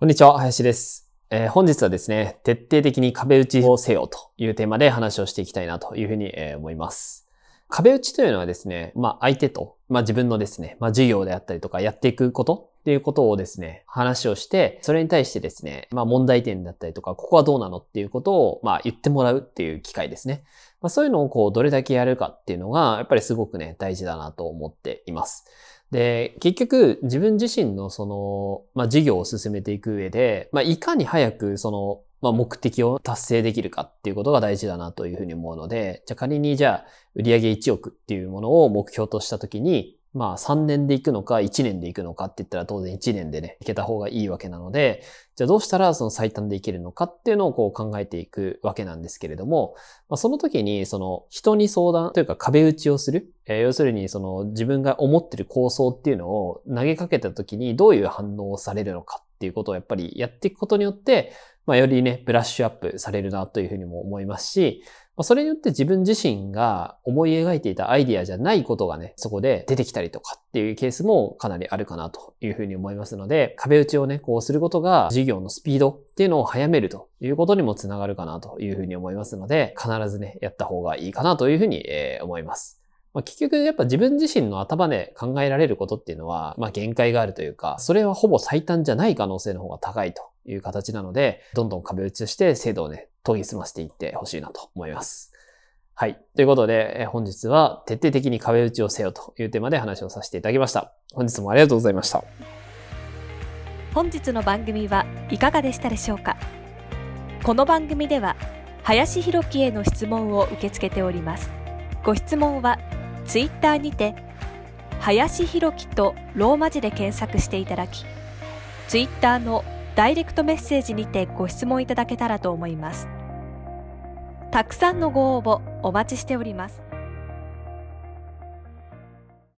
こんにちは林ですえー、本日はですね、徹底的に壁打ちをせよというテーマで話をしていきたいなというふうに、えー、思います。壁打ちというのはですね、まあ相手と、まあ自分のですね、まあ授業であったりとかやっていくことっていうことをですね、話をして、それに対してですね、まあ問題点だったりとか、ここはどうなのっていうことを、まあ言ってもらうっていう機会ですね。まあそういうのをこう、どれだけやるかっていうのが、やっぱりすごくね、大事だなと思っています。で、結局自分自身のその、まあ事業を進めていく上で、まあいかに早くその、まあ目的を達成できるかっていうことが大事だなというふうに思うので、じゃあ仮にじゃあ売上1億っていうものを目標としたときに、まあ3年で行くのか1年で行くのかって言ったら当然1年でね、行けた方がいいわけなので、じゃあどうしたらその最短で行けるのかっていうのをこう考えていくわけなんですけれども、まあ、その時にその人に相談というか壁打ちをする、えー、要するにその自分が思ってる構想っていうのを投げかけた時にどういう反応をされるのかっていうことをやっぱりやっていくことによって、まあ、よりね、ブラッシュアップされるなというふうにも思いますし、まあ、それによって自分自身が思い描いていたアイディアじゃないことがね、そこで出てきたりとかっていうケースもかなりあるかなというふうに思いますので、壁打ちをね、こうすることが事業のスピードっていうのを早めるということにもつながるかなというふうに思いますので、必ずね、やった方がいいかなというふうに、え思います。まあ、結局やっぱ自分自身の頭で考えられることっていうのは、まあ限界があるというか、それはほぼ最短じゃない可能性の方が高いという形なので、どんどん壁打ちして精度をね、研ぎ澄ませていってほしいなと思います。はい。ということで、え本日は徹底的に壁打ちをせよというテーマで話をさせていただきました。本日もありがとうございました。本日の番組はいかがでしたでしょうか？この番組では、林博樹への質問を受け付けております。ご質問は、ツイッターにて、林弘樹とローマ字で検索していただき、ツイッターのダイレクトメッセージにてご質問いただけたらと思います。たくさんのご応募お待ちしております。